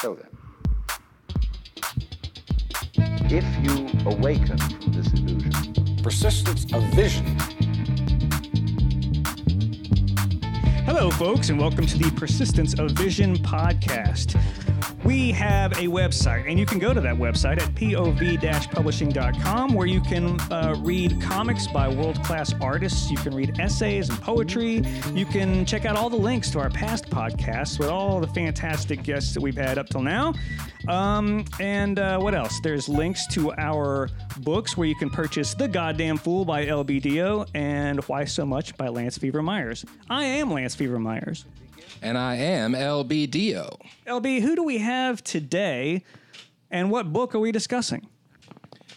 So then, if you awaken from this illusion, Persistence of vision. Hello, folks, and welcome to the Persistence of Vision podcast. We have a website, and you can go to that website at pov publishing.com where you can uh, read comics by world class artists. You can read essays and poetry. You can check out all the links to our past podcasts with all the fantastic guests that we've had up till now. Um, and uh, what else? There's links to our books where you can purchase The Goddamn Fool by LBDO and Why So Much by Lance Fever Myers. I am Lance Fever Myers. And I am LBDO. LB, who do we have today, and what book are we discussing?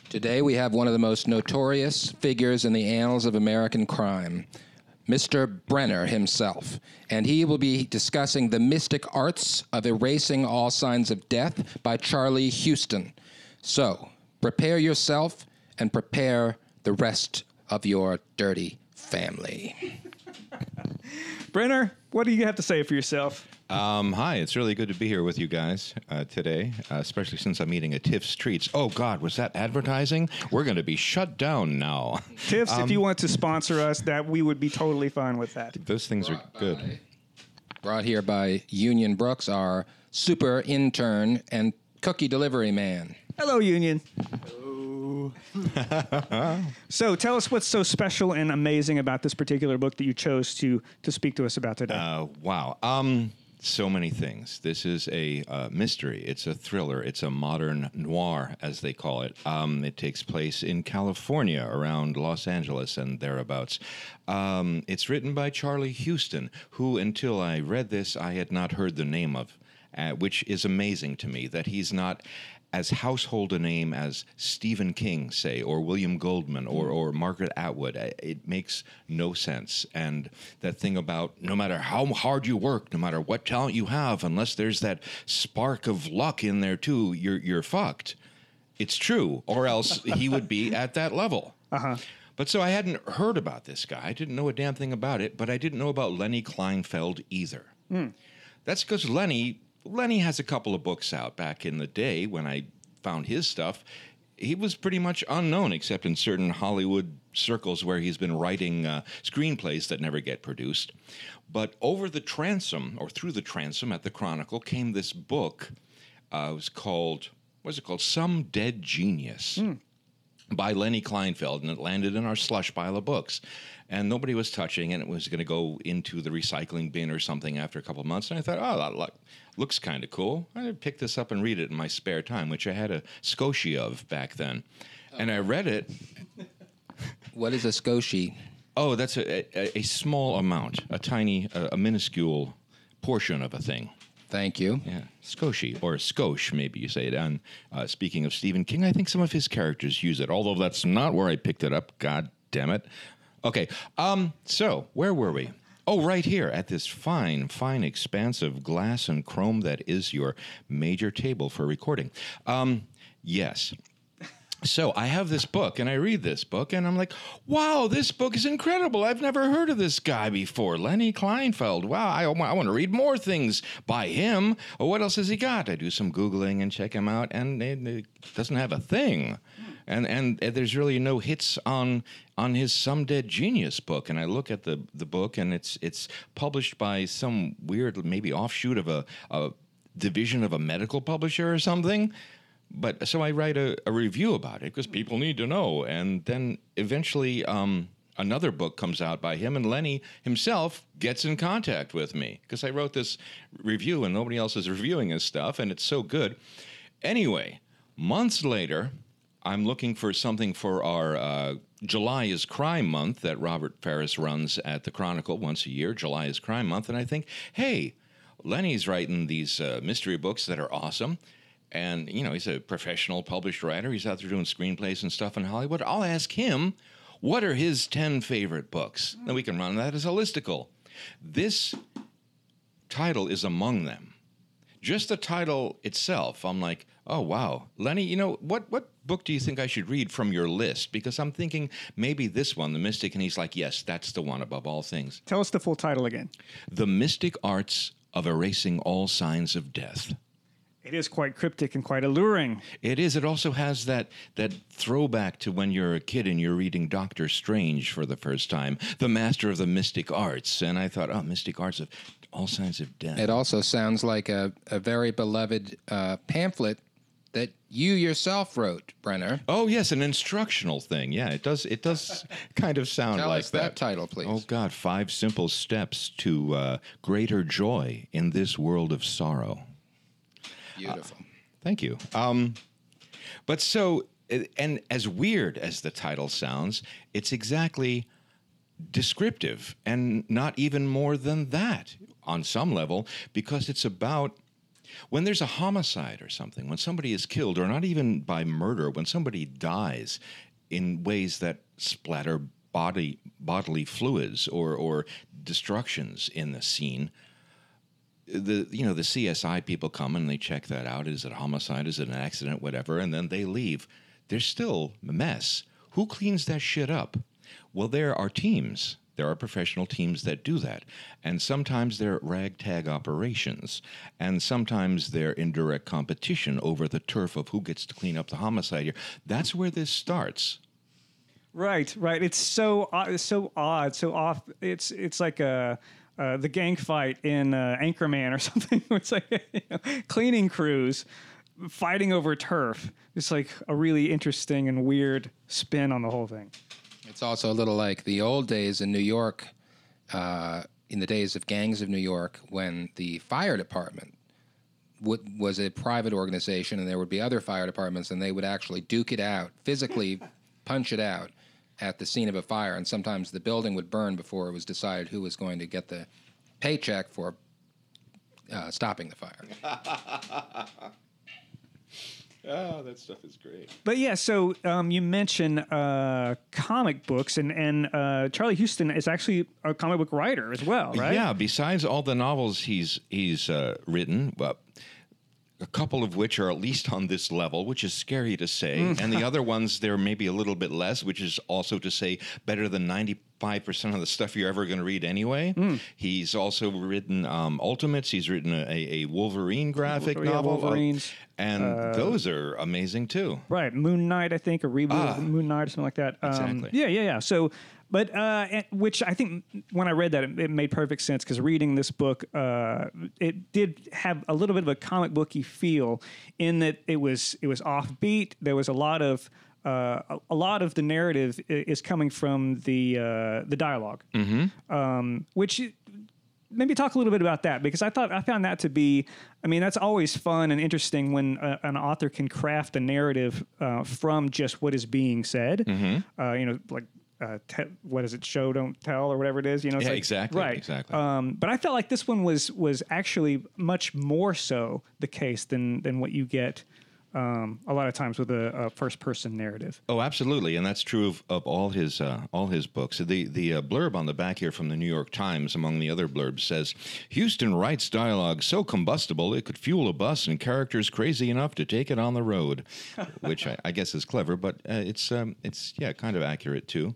Today we have one of the most notorious figures in the annals of American crime, Mr. Brenner himself. And he will be discussing The Mystic Arts of Erasing All Signs of Death by Charlie Huston. So, prepare yourself and prepare the rest of your dirty family. Brenner, what do you have to say for yourself? Um, hi, it's really good to be here with you guys uh, today, uh, especially since I'm eating at Tiff's Treats. Oh, God, was that advertising? We're going to be shut down now. Tiffs, if you want to sponsor us, that we would be totally fine with that. Those things are good. Brought here by Union Brooks, our super intern and cookie delivery man. Hello, Union. so, tell us what's so special and amazing about this particular book that you chose to to speak to us about today. Uh, wow. Um, so many things. This is a uh, mystery. It's a thriller. It's a modern noir, as they call it. Um, it takes place in California, around Los Angeles and thereabouts. Um, it's written by Charlie Huston, who, until I read this, I had not heard the name of, uh, which is amazing to me that he's not as household a name as Stephen King, say, or William Goldman, or, or Margaret Atwood. It makes no sense. And that thing about no matter how hard you work, no matter what talent you have, unless there's that spark of luck in there too, you're you're fucked. It's true, or else he would be at that level. Uh-huh. But so I hadn't heard about this guy. I didn't know a damn thing about it, but I didn't know about Lenny Kleinfeld either. That's because Lenny Lenny has a couple of books out back in the day when I found his stuff. He was pretty much unknown except in certain Hollywood circles where he's been writing uh, screenplays that never get produced. But over the transom or through the transom at the Chronicle came this book. Uh, it was called what was it called? Some Dead Genius by Lenny Kleinfeld, and it landed in our slush pile of books. And nobody was touching, and it was going to go into the recycling bin or something after a couple of months. And I thought, oh, that look, looks kind of cool. I pick this up and read it in my spare time, which I had a Scotia of back then. And I read it. What is a Scoshi? Oh, that's a, a, a small amount, a tiny, a, a minuscule portion of a thing. Thank you. Yeah, Scoshi or Skosh, maybe you say it. And uh, speaking of Stephen King, I think some of his characters use it, although that's not where I picked it up. God damn it. Okay, um, so where were we? Oh, right here at this fine, fine, expansive glass and chrome that is your major table for recording. Um, yes. So I have this book and I read this book and I'm like, wow, this book is incredible. I've never heard of this guy before. Lenny Kleinfeld. Wow, I, I want to read more things by him. Oh, what else has he got? I do some Googling and check him out and it, it doesn't have a thing. And, and uh, there's really no hits on on his Some Dead Genius book. And I look at the, the book and it's it's published by some weird, maybe offshoot of a, a division of a medical publisher or something but so I write a, a review about it because people need to know. And then eventually, um, another book comes out by him, and Lenny himself gets in contact with me because I wrote this review and nobody else is reviewing his stuff, and it's so good. Anyway, months later, I'm looking for something for our uh, July is Crime Month that Robert Ferris runs at the Chronicle once a year. July is Crime Month, and I think, hey, Lenny's writing these uh, mystery books that are awesome. And, you know, he's a professional published writer. He's out there doing screenplays and stuff in Hollywood. I'll ask him, what are his 10 favorite books? Then we can run that as a listicle. This title is among them. Just the title itself, I'm like, oh, wow. Lenny, you know, what, what book do you think I should read from your list? Because I'm thinking maybe this one, The Mystic. And he's like, yes, that's the one above all things. Tell us the full title again. The Mystic Arts of Erasing All Signs of Death. It is quite cryptic and quite alluring. It is. It also has that that throwback to when you're a kid and you're reading Doctor Strange for the first time, the master of the mystic arts. And I thought, oh, mystic arts of all signs of death. It also sounds like a, a very beloved uh, pamphlet that you yourself wrote, Brenner. Oh yes, an instructional thing. Yeah, it does. It does kind of sound Tell like us that title, please. Oh God, five simple steps to uh, greater joy in this world of sorrow. Beautiful. Thank you. Um, but so, uh, and as weird as the title sounds, it's exactly descriptive and not even more than that on some level because it's about when there's a homicide or something, when somebody is killed, or not even by murder, when somebody dies in ways that splatter body bodily fluids or or destructions in the scene the you know the CSI people come and they check that out. Is it homicide? Is it an accident? Whatever, and then they leave. There's still a mess. Who cleans that shit up? Well, there are teams. There are professional teams that do that, and sometimes they're ragtag operations, and sometimes they're in direct competition over the turf of who gets to clean up the homicide here. That's where this starts. Right, right. It's so uh, so odd, so off. It's it's like a. Uh, the gang fight in uh, Anchorman or something. it's like you know, cleaning crews fighting over turf. It's like a really interesting and weird spin on the whole thing. It's also a little like the old days in New York, uh, in the days of gangs of New York, when the fire department was a private organization and there would be other fire departments and they would actually duke it out, physically punch it out at the scene of a fire. And sometimes the building would burn before it was decided who was going to get the paycheck for uh, stopping the fire. Oh, that stuff is great. But yeah, so um, you mentioned uh, comic books, and and uh, Charlie Huston is actually a comic book writer as well, right? Yeah. Besides all the novels he's he's uh, written, but a couple of which are at least on this level, which is scary to say, and the other ones they're maybe a little bit less, which is also to say better than ninety five percent of the stuff you're ever going to read anyway. He's also written um, Ultimates. He's written a, a Wolverine graphic Yeah, novel, uh, Wolverines. and those are amazing too. Right, Moon Knight, I think, a reboot Ah. of Moon Knight or something like that. Um, Exactly. Yeah, yeah, yeah. So, but uh, which I think when I read that, it, it made perfect sense because reading this book, uh, it did have a little bit of a comic booky feel in that it was it was offbeat. There was a lot of uh, a, a lot of the narrative is coming from the uh, the dialog um, which maybe talk a little bit about that because I thought I found that to be, I mean, that's always fun and interesting when uh, an author can craft a narrative uh, from just what is being said. Uh, you know, like. Uh, te- what is it? Show don't tell, or whatever it is. You know, Yeah, like- exactly, right? exactly. Um, but I felt like this one was was actually much more so the case than than what you get um, a lot of times with a, a first person narrative. Oh, absolutely, and that's true of, of all his uh, all his books. The the uh, blurb on the back here from the New York Times, among the other blurbs, says Huston writes dialogue so combustible it could fuel a bus and characters crazy enough to take it on the road, which I, I guess is clever, but uh, it's um, it's yeah kind of accurate too,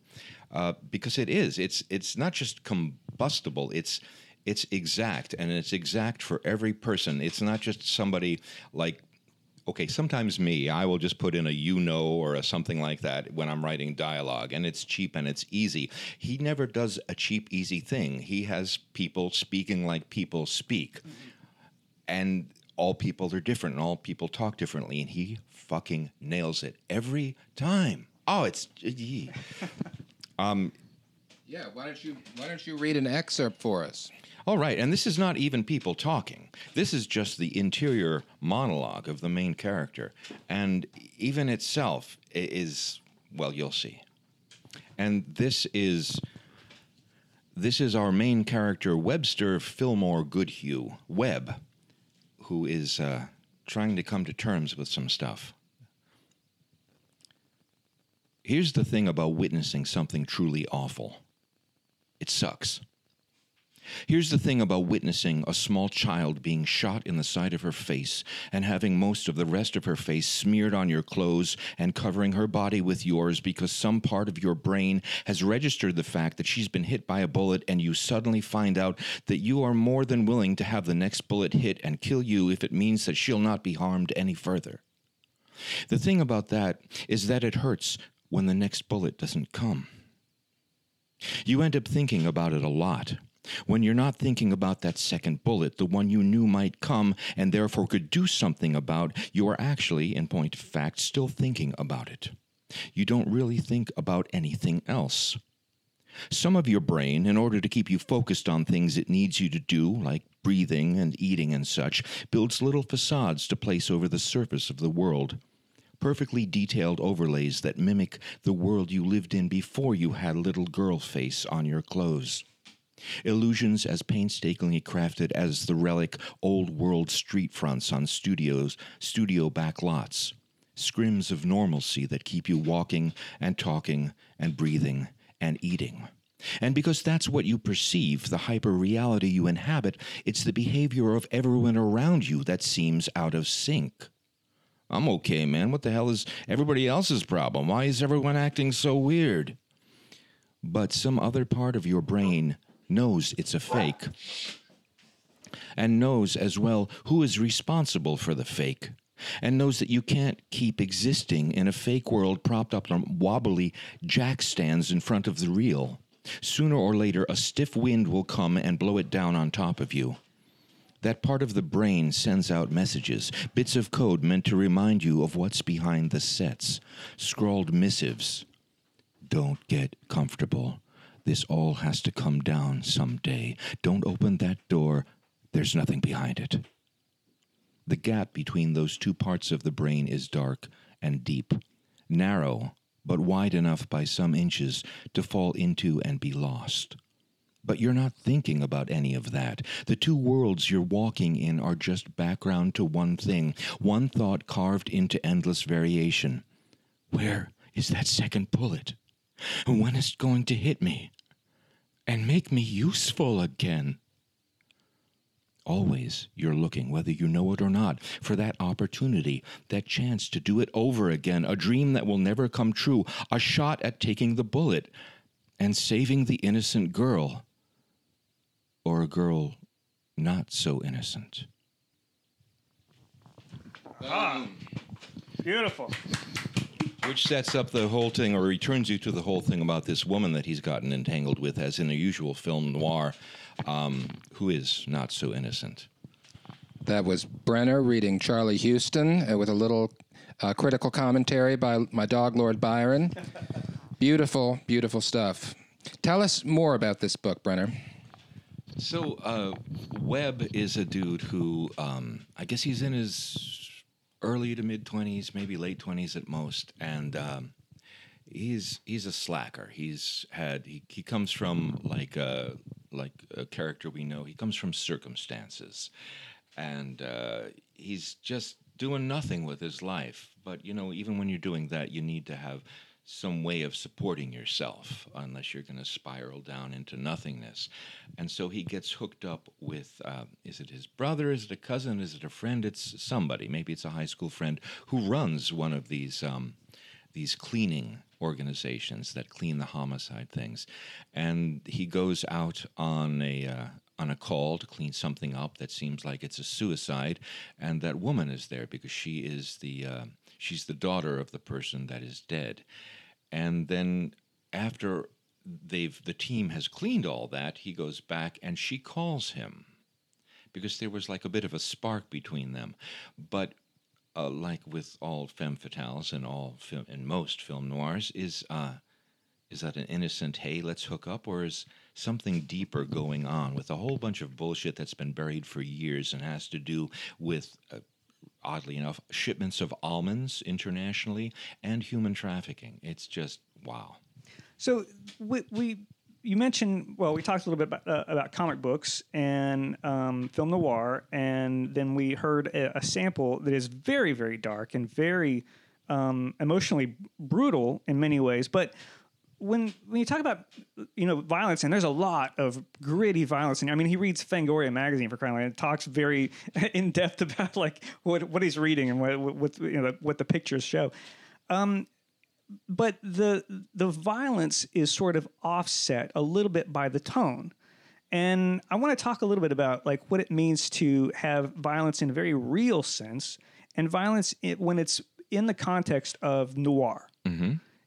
uh, because it is. It's it's not just combustible. It's it's exact, and it's exact for every person. It's not just somebody like okay, sometimes me, I will just put in a you know or a something like that when I'm writing dialogue, and it's cheap and it's easy. He never does a cheap, easy thing. He has people speaking like people speak, and all people are different, and all people talk differently, and he fucking nails it every time. Oh, it's. Um, yeah, why don't you why don't you read an excerpt for us? All right, and this is not even people talking. This is just the interior monologue of the main character. And even itself is, well, you'll see. And this is this is our main character, Webster Fillmore Goodhue, Webb, who is uh, trying to come to terms with some stuff. Here's the thing about witnessing something truly awful. It sucks. Here's the thing about witnessing a small child being shot in the side of her face and having most of the rest of her face smeared on your clothes and covering her body with yours because some part of your brain has registered the fact that she's been hit by a bullet and you suddenly find out that you are more than willing to have the next bullet hit and kill you if it means that she'll not be harmed any further. The thing about that is that it hurts when the next bullet doesn't come. You end up thinking about it a lot. When you're not thinking about that second bullet, the one you knew might come and therefore could do something about, you are actually, in point of fact, still thinking about it. You don't really think about anything else. Some of your brain, in order to keep you focused on things it needs you to do, like breathing and eating and such, builds little facades to place over the surface of the world. Perfectly detailed overlays that mimic the world you lived in before you had little girl face on your clothes. Illusions as painstakingly crafted as the relic old world street fronts on studios, studio back lots. Scrims of normalcy that keep you walking and talking and breathing and eating. And because that's what you perceive, the hyper reality you inhabit, it's the behavior of everyone around you that seems out of sync. I'm okay, man. What the hell is everybody else's problem? Why is everyone acting so weird? But some other part of your brain knows it's a fake and knows as well who is responsible for the fake and knows that you can't keep existing in a fake world propped up on wobbly jack stands in front of the real. Sooner or later, a stiff wind will come and blow it down on top of you. That part of the brain sends out messages, bits of code meant to remind you of what's behind the sets, scrawled missives. Don't get comfortable. This all has to come down someday. Don't open that door. There's nothing behind it. The gap between those two parts of the brain is dark and deep, narrow, but wide enough by some inches to fall into and be lost. But you're not thinking about any of that. The two worlds you're walking in are just background to one thing, one thought carved into endless variation. Where is that second bullet? When is it going to hit me? And make me useful again? Always you're looking, whether you know it or not, for that opportunity, that chance to do it over again, a dream that will never come true, a shot at taking the bullet and saving the innocent girl. Or a girl not so innocent. Ah, beautiful. Which sets up the whole thing, or returns you to the whole thing about this woman that he's gotten entangled with, as in a usual film noir, um, who is not so innocent. That was Brenner reading Charlie Huston uh, with a little uh, critical commentary by my dog, Lord Byron. beautiful, beautiful stuff. Tell us more about this book, Brenner. So, uh, Webb is a dude who, um, I guess he's in his early to mid 20s, maybe late 20s at most. And um, he's he's a slacker. He's had, he, he comes from like a, like a character we know, he comes from circumstances. And uh, he's just doing nothing with his life. But, you know, even when you're doing that, you need to have some way of supporting yourself unless you're going to spiral down into nothingness. And so he gets hooked up with uh, is it his brother? Is it a cousin? Is it a friend? It's somebody. Maybe it's a high school friend who runs one of these. Um, these cleaning organizations that clean the homicide things, and he goes out on a uh, on a call to clean something up that seems like it's a suicide, and that woman is there because she is the uh, she's the daughter of the person that is dead, and then after they've the team has cleaned all that, he goes back and she calls him because there was like a bit of a spark between them, but. Uh, like with all femme fatales and all film, and most film noirs, is uh, is that an innocent hey let's hook up or is something deeper going on with a whole bunch of bullshit that's been buried for years and has to do with uh, oddly enough shipments of almonds internationally and human trafficking. It's just wow. So we, we you mentioned well we talked a little bit about, uh, about comic books and um, film noir and then we heard a, a sample that is very very dark and very um, emotionally brutal in many ways. But when when you talk about you know violence, and there's a lot of gritty violence. And I mean, he reads Fangoria magazine for crying out loud. and talks very in depth about like what what he's reading and what what you know what the pictures show. Um, but the the violence is sort of offset a little bit by the tone. And I want to talk a little bit about like what it means to have violence in a very real sense and violence when it's in the context of noir.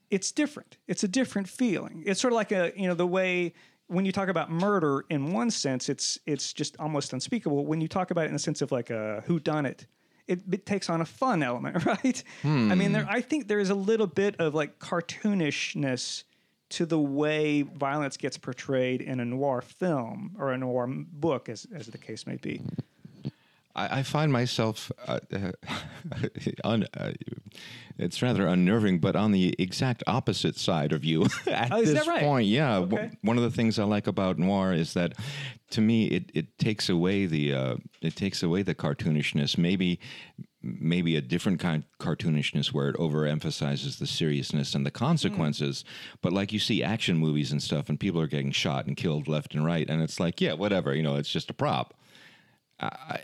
It's different. It's a different feeling. It's sort of like a you know the way when you talk about murder in one sense, it's it's just almost unspeakable. When you talk about it in the sense of like a who done it, it, takes on a fun element, right? I mean, there hmm. I think there is a little bit of like cartoonishness to the way violence gets portrayed in a noir film or a noir book, as as the case may be. I, I find myself, uh, uh, un, uh, it's rather unnerving, but on the exact opposite side of you at Oh, is this right? point. Yeah. W- one of the things I like about noir is that, to me, it, it takes away the uh, it takes away the cartoonishness. Maybe maybe a different kind of cartoonishness where it overemphasizes the seriousness and the consequences. But like you see action movies and stuff, and people are getting shot and killed left and right, and it's like, yeah, whatever, you know, it's just a prop. I,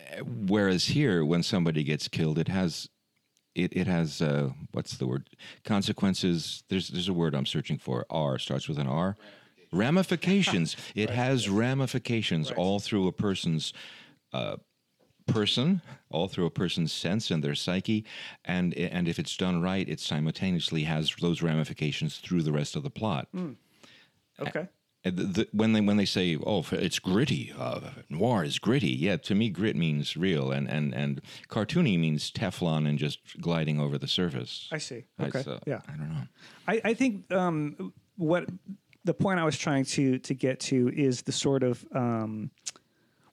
whereas here, when somebody gets killed, it has it, it has uh, what's the word consequences. There's there's a word I'm searching for. R starts with an R. Ramifications. It has ramifications all through a person's uh, person, all through a person's sense and their psyche, and and if it's done right, it simultaneously has those ramifications through the rest of the plot. Okay. The, when they when they say, "Oh, it's gritty," uh, noir is gritty. Yeah, to me, grit means real, and and and cartoony means Teflon and just gliding over the surface. I see. I- Okay. so, yeah. I don't know. I, I think um, what the point I was trying to to get to is the sort of um,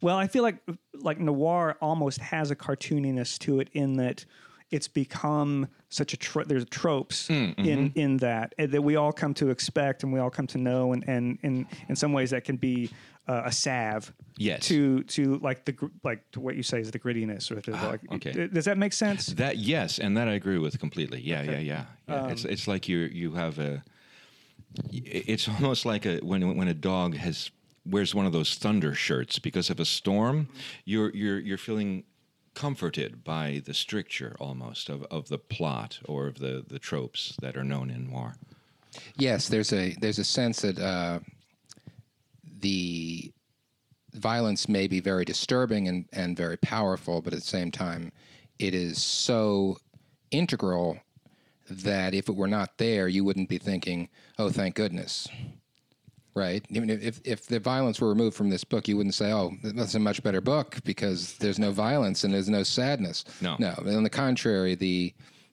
well, I feel like like noir almost has a cartooniness to it in that it's become such a tro- there's tropes Mm, in mm-hmm. in that uh, that we all come to expect and we all come to know and and in in some ways that can be uh, a salve Yes. to to like the like to what you say is the grittiness or the, like Ah, okay. does that make sense That yes, and that I agree with completely. Yeah, yeah, yeah. yeah. Um, it's it's like you you have a. It's almost like a when when a dog has wears one of those thunder shirts because of a storm. You're you're you're feeling comforted by the stricture almost of, of the plot or of the the tropes that are known in noir. Yes, there's a there's a sense that uh, the violence may be very disturbing and, and very powerful, but at the same time, it is so integral that if it were not there, you wouldn't be thinking, "Oh, thank goodness." Right? Even if if the violence were removed from this book, you wouldn't say, "Oh, that's a much better book because there's no violence and there's no sadness." No. no. On the contrary, the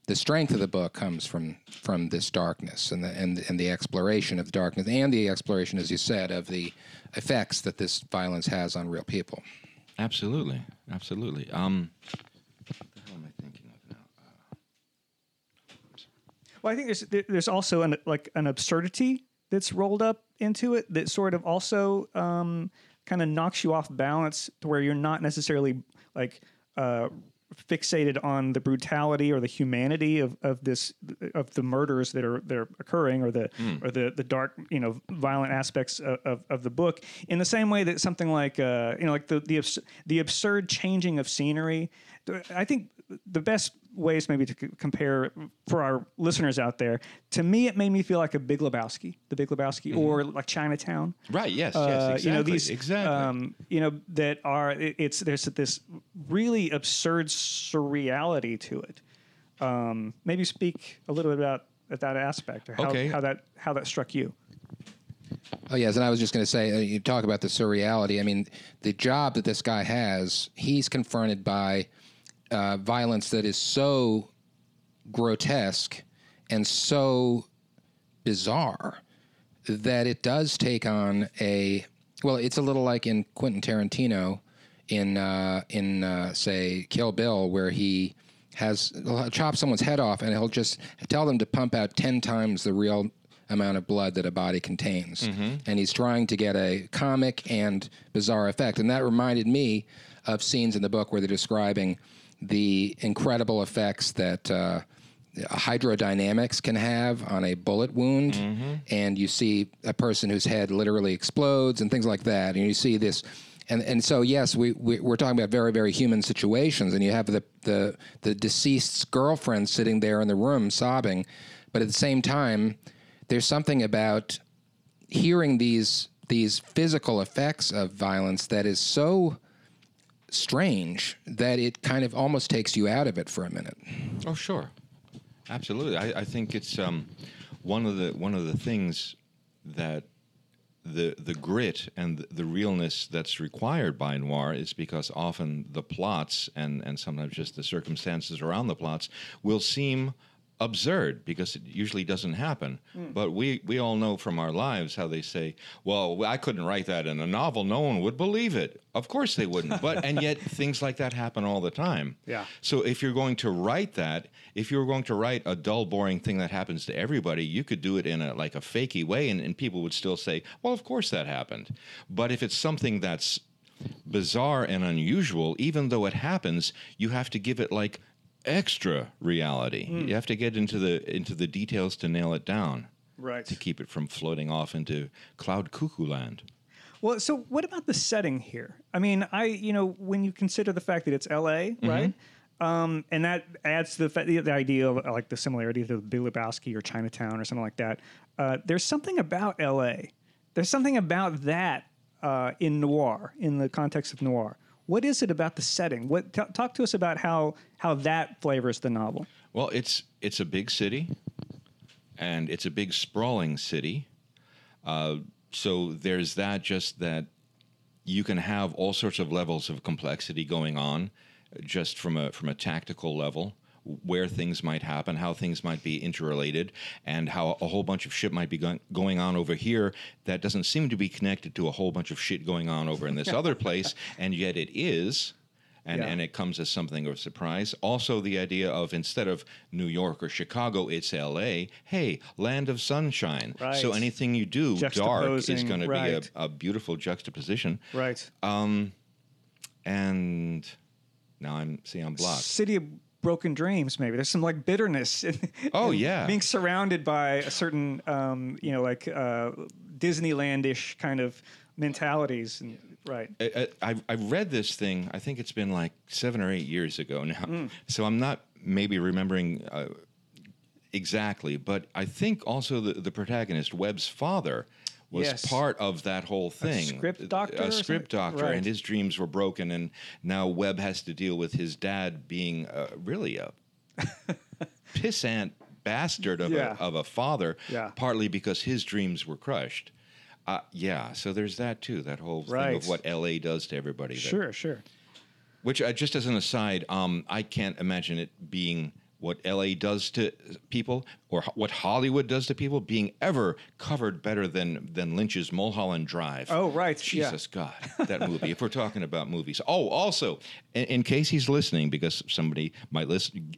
the strength of the book comes from from this darkness and the and and the exploration of the darkness and the exploration, as you said, of the effects that this violence has on real people. Absolutely, absolutely. Um, what the hell am I thinking of now? Well, I think there's there's also an like an absurdity that's rolled up into it that sort of also um, kind of knocks you off balance to where you're not necessarily like uh, fixated on the brutality or the humanity of, of this of the murders that are that are occurring or the or the the dark you know violent aspects of, of, of the book. In the same way that something like uh, you know like the the abs- the absurd changing of scenery I think the best ways maybe to c- compare for our listeners out there to me it made me feel like a Big Lebowski the Big Lebowski or like Chinatown Right. Yes. uh, yes. Exactly. you know these exactly. um, you know that are it- it's there's this really absurd surreality to it. Um, maybe speak a little bit about that aspect or how, Okay. how that how that struck you. Oh yes, and I was just going to say, uh, you talk about the surreality. I mean, the job that this guy has, he's confronted by uh, violence that is so grotesque and so bizarre that it does take on a well. It's a little like in Quentin Tarantino in uh, in uh, say Kill Bill, where he has chop someone's head off and he'll just tell them to pump out ten times the real amount of blood that a body contains, and he's trying to get a comic and bizarre effect. And that reminded me of scenes in the book where they're describing the incredible effects that. Uh, hydrodynamics can have on a bullet wound, and you see a person whose head literally explodes and things like that, and you see this. And, and so yes, we, we we're talking about very very human situations, and you have the, the the deceased's girlfriend sitting there in the room sobbing, but at the same time, there's something about hearing these these physical effects of violence that is so strange that it kind of almost takes you out of it for a minute. Oh, sure, absolutely. I, I think it's um, one of the one of the things that the the grit and the, realness that's required by noir is because often the plots and and sometimes just the circumstances around the plots will seem absurd because it usually doesn't happen. Hmm. But we we all know from our lives how they say, "Well, I couldn't write that in a novel. No one would believe it." Of course they wouldn't. But and yet things like that happen all the time. Yeah. So if you're going to write that, if you're going to write a dull, boring thing that happens to everybody, you could do it in a like a fakey way, and, and people would still say, "Well, of course that happened." But if it's something that's bizarre and unusual, even though it happens, you have to give it like extra reality. You have to get into the into the details to nail it down Right. to keep it from floating off into cloud cuckoo land. Well, so what about the setting here? I mean, I you know when you consider the fact that it's L.A. Mm-hmm. right, um, and that adds to the, fa- the the idea of like the similarity to Big Lebowski or Chinatown or something like that. Uh, there's something about L.A. There's something about that uh, in noir, in the context of noir. What is it about the setting? What t- talk to us about how how that flavors the novel? Well, it's it's a big city, and it's a big sprawling city. Uh, so there's that. Just that you can have all sorts of levels of complexity going on, just from a from a tactical level, where things might happen, how things might be interrelated, and how a whole bunch of shit might be go- going on over here that doesn't seem to be connected to a whole bunch of shit going on over in this other place, and yet it is and, Yeah. and it comes as something of a surprise. Also, the idea of instead of New York or Chicago, it's L.A. Hey, land of sunshine. So anything you do dark is going to be a, a beautiful juxtaposition. Right. Um, and now I'm see I'm blocked. City of Broken Dreams, maybe. There's some like bitterness. In, Oh, in yeah. being surrounded by a certain, um, you know, like uh, Disneylandish kind of mentalities. And, right. I, I, I read this thing. I think it's been like seven or eight years ago now. So I'm not maybe remembering uh, exactly, but I think also the, the protagonist, Webb's father, was Yes. part of that whole thing. script doctor A script doctor, Right. and his dreams were broken, and now Webb has to deal with his dad being uh, really a pissant bastard of, Yeah. a, of a father, Yeah. partly because his dreams were crushed. Uh, yeah, so there's that too. That whole thing of what LA does to everybody. that- Sure, sure. which, uh, just as an aside, um, I can't imagine it being what LA does to people or what Hollywood does to people being ever covered better than than Lynch's Mulholland Drive. Oh, right, yeah. Jesus God, that movie. if we're talking about movies. Oh, also, in, in case he's listening, because somebody might listen,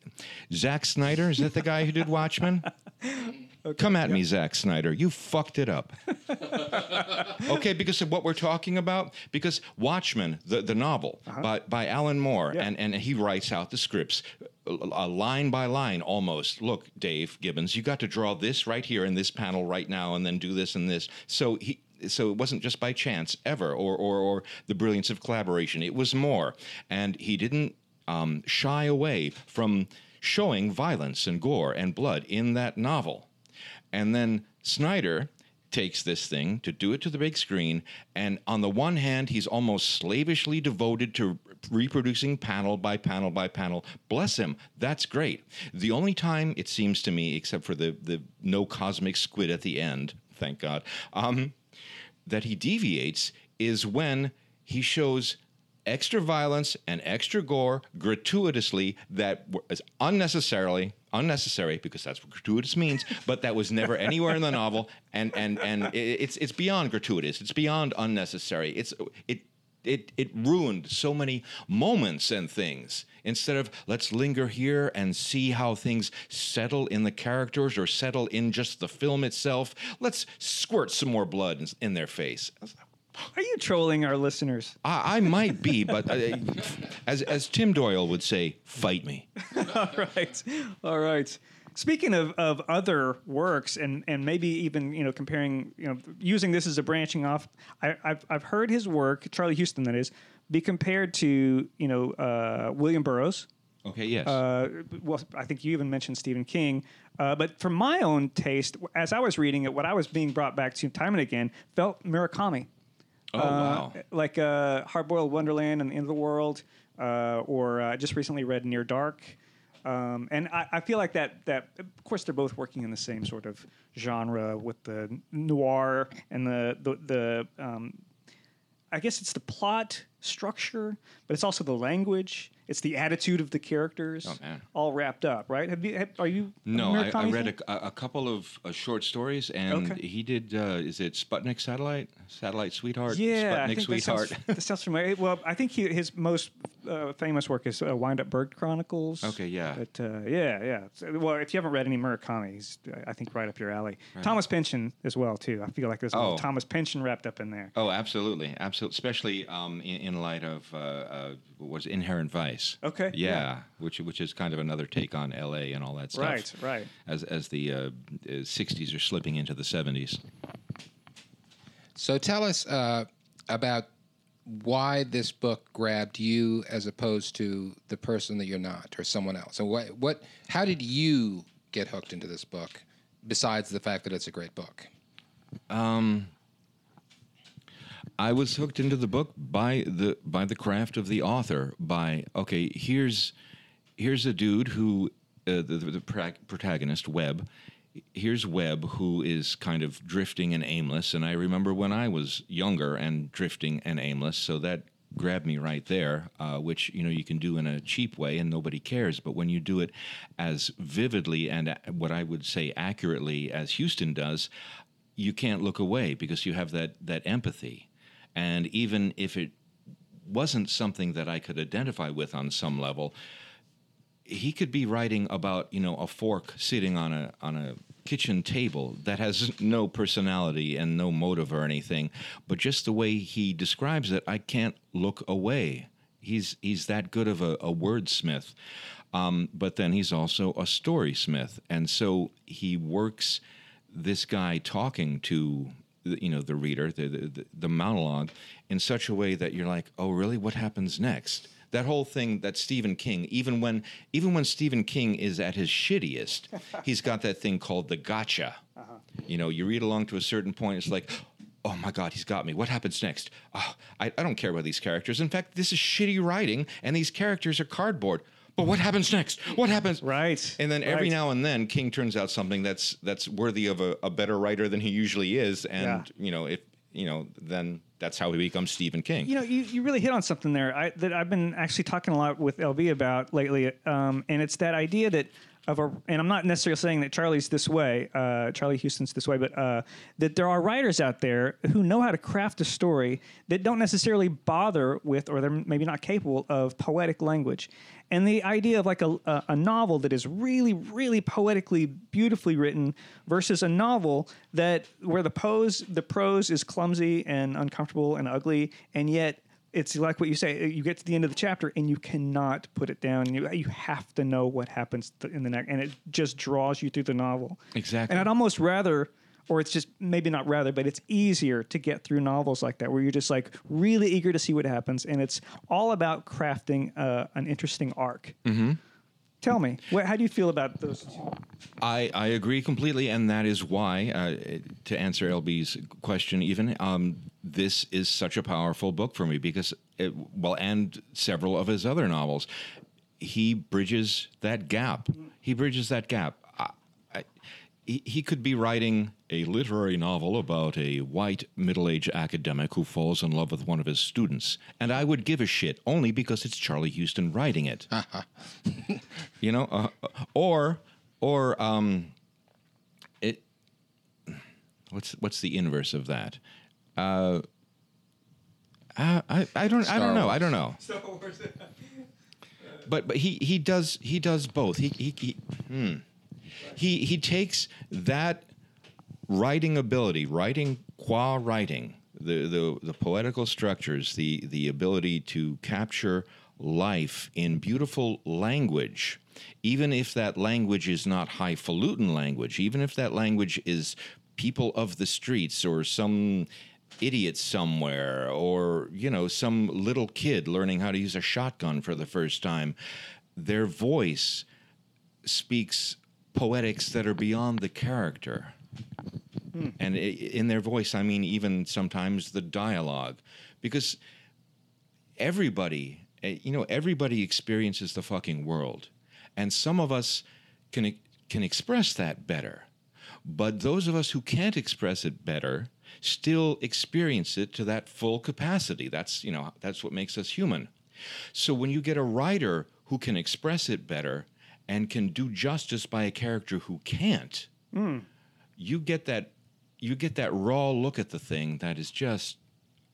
Zack Snyder is that the guy who did Watchmen? Come at me, Zack Snyder. You fucked it up. okay, because of what we're talking about. Because Watchmen, the, the novel by, by Alan Moore, Uh-huh. Yeah. and, and he writes out the scripts uh, uh, line by line almost. Look, Dave Gibbons, you got to draw this right here in this panel right now, and then do this and this. So he. So it wasn't just by chance ever, or, or, or the brilliance of collaboration. It was more, and he didn't um, shy away from showing violence and gore and blood in that novel. And then Snyder takes this thing to do it to the big screen. And on the one hand, he's almost slavishly devoted to reproducing panel by panel by panel. Bless him. That's great. The only time it seems to me, except for the, the no cosmic squid at the end, thank God, um, that he deviates is when he shows extra violence and extra gore gratuitously that is unnecessarily unnecessary because that's what gratuitous means but that was never anywhere in the novel and and and it's it's beyond gratuitous. It's beyond unnecessary. It's it it it ruined so many moments and things. Instead of let's linger here and see how things settle in the characters or settle in just the film itself let's squirt some more blood in, in their face Are you trolling our listeners? I, I might be, but uh, as as Tim Doyle would say, fight me. All right. All right. Speaking of, of other works and, and maybe even you know comparing you know using this as a branching off, I, I've I've heard his work Charlie Huston that is be compared to you know uh, William Burroughs. Okay, yes. Uh, well, I think you even mentioned Stephen King. Uh, but for my own taste, as I was reading it, what I was being brought back to time and again felt Murakami. Oh, Uh, wow. Like uh, Hard Boiled Wonderland and the End of the World, uh, or uh, just recently read Near Dark. Um, and I, I feel like that, that, of course, they're both working in the same sort of genre with the noir and the, the, the um, I guess it's the plot structure, but it's also the language. It's the attitude of the characters, Oh, all wrapped up, right? Have you? Have, are you? No, I, I read a, a couple of uh, short stories, and Okay. he did. Uh, is it Sputnik Satellite? Satellite Sweetheart? Yeah, Sputnik Sweetheart. That sounds, that sounds familiar. Well, I think he, his most uh, famous work is uh, Wind Up Bird Chronicles. Okay, yeah. But uh, yeah, yeah. So, well, if you haven't read any Murakami, he's uh, I think right up your alley. Thomas Pynchon as well too. I feel like there's a Oh. Thomas Pynchon wrapped up in there. oh, absolutely, absolutely. Especially um, in, in light of what was Inherent Vice. Okay, Yeah, yeah. which which is kind of another take on L.A. and all that stuff. Right, right. As as the uh, uh, '60s are slipping into the '70s. So tell us uh, about why this book grabbed you as opposed to the person that you're not or someone else. And what, what, how did you get hooked into this book besides the fact that it's a great book? I was hooked into the book by the by the craft of the author. By okay, here's here's a dude who uh, the, the, the pra- protagonist Webb. Here's Webb who is kind of drifting and aimless. And I remember when I was younger and drifting and aimless, so that grabbed me right there. Uh, which you know you can do in a cheap way and nobody cares, but when you do it as vividly and uh, what I would say accurately as Huston does, you can't look away because you have that that empathy. And even if it wasn't something that I could identify with on some level, he could be writing about you know a fork sitting on a on a kitchen table that has no personality and no motive or anything, but just the way he describes it, I can't look away. He's he's that good of a, a wordsmith, um, but then he's also a storysmith, and so he works this guy talking to you know the reader, the, the the monologue, in such a way that you're like, oh really? What happens next? That whole thing that Stephen King, even when even when Stephen King is at his shittiest, he's got that thing called the gotcha. Uh-huh. You know, you read along to a certain point, it's like, oh my god, he's got me. What happens next? Oh, I, I don't care about these characters. In fact, this is shitty writing, and these characters are cardboard. But what happens next? What happens? Right, And then every right. now and then, King turns out something that's that's worthy of a, a better writer than he usually is, and Yeah. you know, if you know, then that's how he becomes Stephen King. You know, you, you really hit on something there I, that I've been actually talking a lot with LB about lately, um, and it's that idea that of a, and I'm not necessarily saying that Charlie's this way, uh, Charlie Huston's this way, but uh, that there are writers out there who know how to craft a story that don't necessarily bother with, or they're maybe not capable of poetic language. And the idea of like a, a, a novel that is really, really poetically, beautifully written versus a novel that where the pose, the prose is clumsy and uncomfortable and ugly, and yet it's like what you say. You get to the end of the chapter and you cannot put it down. You you have to know what happens in the next, and it just draws you through the novel. Exactly. And I'd almost rather, or it's just maybe not rather, but it's easier to get through novels like that where you're just like really eager to see what happens, and it's all about crafting uh, an interesting arc. Mm-hmm. Tell me, what, how do you feel about those two? I, I agree completely, and that is why, uh, to answer LB's question, even um, this is such a powerful book for me because, it, well, and several of his other novels, he bridges that gap. He bridges that gap. I, I, he, he could be writing a literary novel about a white middle-aged academic who falls in love with one of his students, and I would give a shit only because it's Charlie Huston writing it. you know, uh, or or um, it. What's what's the inverse of that? Uh, I, I I don't I don't know I don't know. Star Wars. But but he he does he does both. He he he hmm. He, he takes that writing ability, writing qua writing, the, the the poetical structures, the the ability to capture life in beautiful language even if that language is not highfalutin language, even if that language is people of the streets or some idiot somewhere or you know some little kid learning how to use a shotgun for the first time their voice speaks poetics that are beyond the character. And in their voice i mean even sometimes the dialogue. Because everybody eh, you know everybody experiences the fucking world. And some of us can can express that better. But those of us who can't express it better still experience it to that full capacity. That's you know that's what makes us human. So when you get a writer who can express it better and can do justice by a character who can't you get that you get that raw look at the thing that is just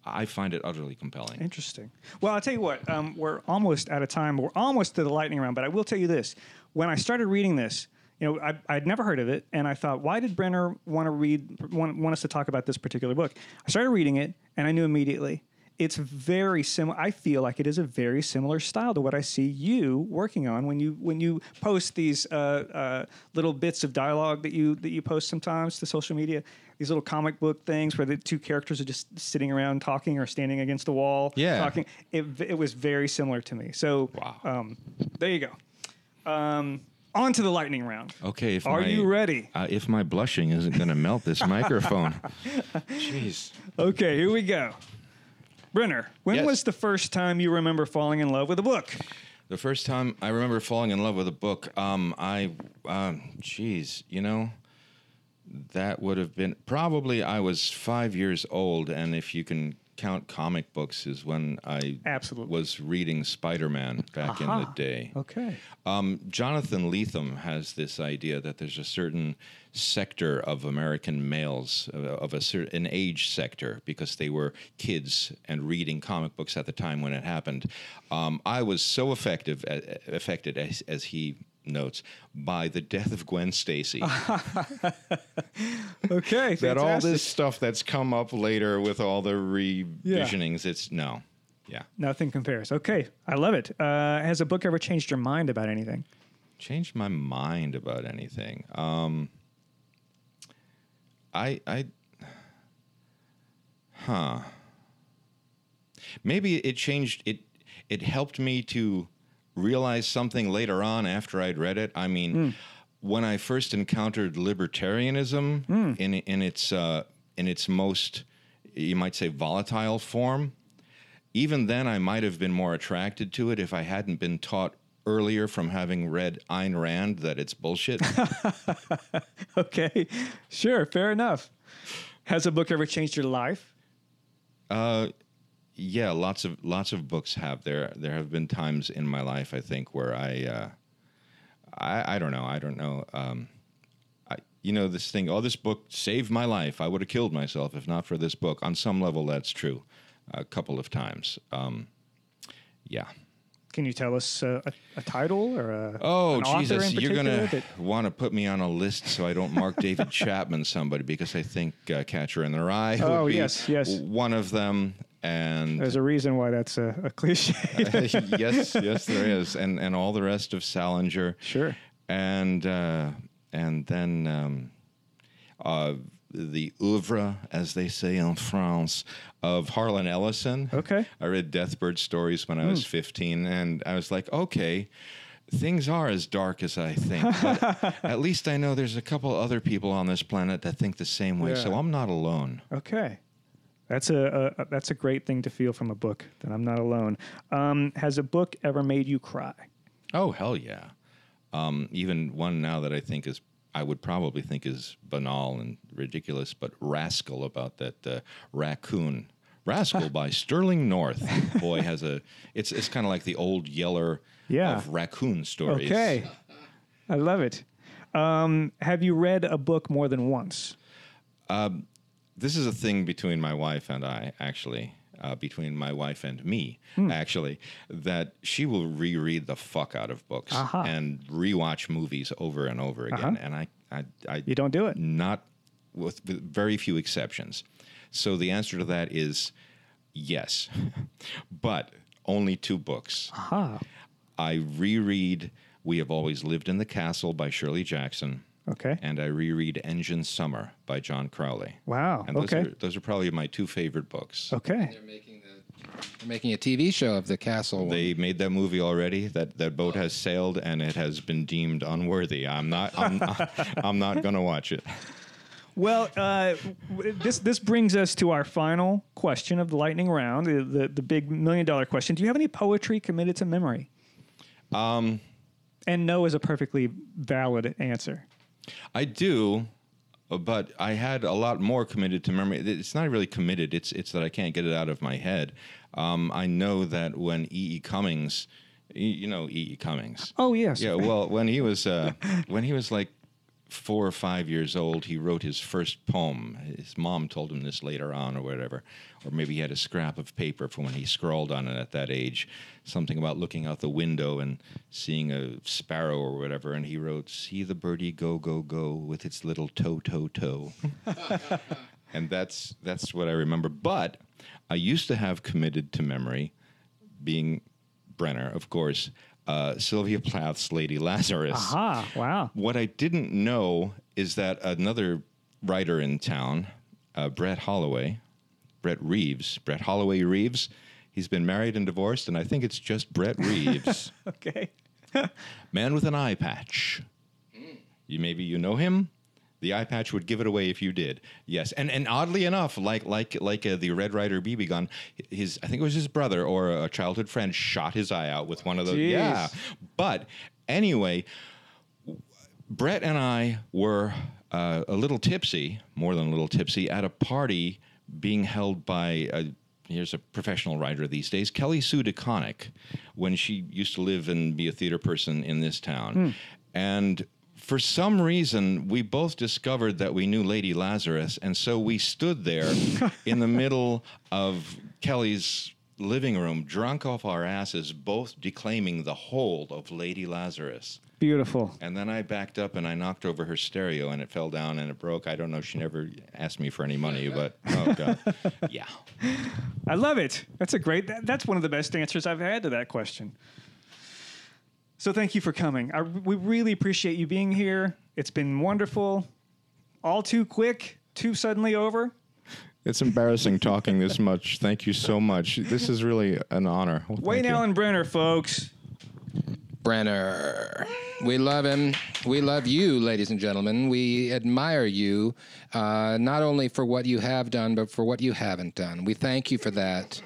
I find it utterly compelling. Interesting. Well, I'll tell you what, um, we're almost out of time. We're almost to the lightning round, but I will tell you this. When I started reading this, you know, I, I'd never heard of it, and I thought, why did Brenner want to read, want, want us to talk about this particular book? I started reading it, and I knew immediately. It's very similar. I feel like it is a very similar style to what I see you working on when you when you post these uh, uh, little bits of dialogue that you that you post sometimes to social media. These little comic book things where the two characters are just sitting around talking or standing against a wall Yeah. talking. It, it was very similar to me. So Wow. um, there you go. Um, on to the lightning round. Okay, if Are my- you ready? Uh, if my blushing isn't going to melt this microphone, jeez. Okay, here we go. Brenner, when Yes. was the first time you remember falling in love with a book? The first time I remember falling in love with a book, um, I, um, jeez, you know, that would have been probably I was five years old, and if you can count comic books, is when I Absolutely. was reading Spider Man back in the day. Okay. Um, Jonathan Lethem has this idea that there's a certain sector of American males, uh, of a certain age sector, because they were kids and reading comic books at the time when it happened. Um, I was so effective, uh, affected, as, as he notes, by the death of Gwen Stacy. Okay. that all this stuff that's come up later with all the revisionings, it's no. Yeah. Nothing compares. Okay, I love it. Uh, has a book ever changed your mind about anything? changed my mind about anything. Um, I, I, huh? Maybe it changed. It it helped me to realize something later on after I'd read it. I mean, mm. when I first encountered libertarianism mm. in in its uh, in its most, you might say, volatile form. Even then, I might have been more attracted to it if I hadn't been taught earlier from having read Ayn Rand that it's bullshit. Okay, sure, fair enough. Has a book ever changed your life? Uh, yeah, lots of lots of books have. There there have been times in my life I think where I uh, I, I don't know I don't know um, I you know this thing oh this book saved my life I would have killed myself if not for this book on some level that's true a couple of times um, yeah Can you tell us uh, a, a title or a Oh Jesus! You're gonna that- want to put me on a list so I don't mark David Chapman somebody because I think uh, Catcher in the Rye Oh, be yes, yes. one of them. And There's a reason why that's a, a cliche. yes, yes, there is, and and all the rest of Salinger. Sure. And uh, and then um, uh, the oeuvre, as they say in France, of Harlan Ellison. Okay. I read Deathbird stories when I was 15, and I was like, okay. Things are as dark as I think, but at least I know there's a couple other people on this planet that think the same way, so I'm not alone. Okay. That's a, a, that's a great thing to feel from a book that I'm not alone. Um, has a book ever made you cry? Oh hell yeah! Um, even one now that I think is I would probably think is banal and ridiculous, but Rascal about that uh, raccoon. Rascal by Sterling North. Boy has a it's it's kind of like the old Yeller Yeah. of raccoon stories. Okay. I love it. Um, have you read a book more than once? This is a thing between my wife and I, actually. Uh, between my wife and me, Hmm. actually, that she will reread the fuck out of books Aha. and rewatch movies over and over again. Uh-huh. And I, I, I, You don't do it. not with, with very few exceptions. So the answer to that is yes, but only two books. Aha. I reread We Have Always Lived in the Castle by Shirley Jackson. Okay. And I reread Engine Summer by John Crowley. Wow. And those, okay. are, those are probably my two favorite books. okay. They're making the they're making a TV show of the castle. one. They made that movie already. That that boat has sailed and it has been deemed unworthy. I'm not. I'm, I'm not going to watch it. Well, uh, this this brings us to our final question of the lightning round, the, the the big million dollar question. Do you have any poetry committed to memory? Um, and no is a perfectly valid answer. I do, but I had a lot more committed to memory. It's not really committed. It's it's that I can't get it out of my head. Um, I know that when E. E. Cummings, you know E. E. Cummings. Oh yes. Yeah, well, when he was uh, when he was like four or five years old, he wrote his first poem. His mom told him this later on, or whatever, or maybe he had a scrap of paper from when he scrawled on it at that age, something about looking out the window and seeing a sparrow or whatever, and he wrote, "See the birdie go go go with its little toe toe toe." and that's that's what I remember. But I used to have committed to memory, being Brenner, of course, uh, Sylvia Plath's Lady Lazarus. Aha! Wow. What I didn't know is that another writer in town, uh, Brett Holloway, Brett Reeves, Brett Holloway Reeves, he's been married and divorced, and I think it's just Brett Reeves, Okay. man with an eye patch. You maybe you know him. The eye patch would give it away if you did. Yes, and and oddly enough, like like like uh, the Red Ryder BB gun, his I think it was his brother or a childhood friend shot his eye out with one of those. Jeez. Yeah, but anyway, Brett and I were uh, a little tipsy, more than a little tipsy, at a party being held by. A, Here's a professional writer these days, Kelly Sue DeConnick, when she used to live and be a theater person in this town. Hmm. And for some reason, we both discovered that we knew Lady Lazarus. And so we stood there in the middle of Kelly's living room, drunk off our asses, both declaiming the whole of Lady Lazarus. Beautiful. And then I backed up and I knocked over her stereo and it fell down and it broke. I don't know. She never asked me for any money, but oh god, yeah. I love it. That's a great. That, that's one of the best answers I've had to that question. So thank you for coming. I, we really appreciate you being here. It's been wonderful. All too quick, too suddenly over. It's embarrassing talking this much. Thank you so much. This is really an honor. Well, Wayne. Alan Brenner, folks. Brenner. We love him. We love you, ladies and gentlemen. We admire you, uh, not only for what you have done, but for what you haven't done. We thank you for that.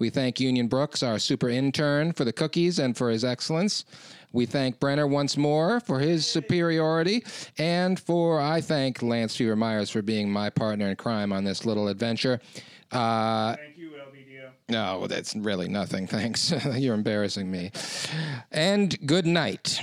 We thank Union Brooks, our super intern, for the cookies and for his excellence. We thank Brenner once more for his superiority, and for I thank Lance Fever Myers for being my partner in crime on this little adventure. Uh, No, that's really nothing. Thanks. You're embarrassing me. And good night.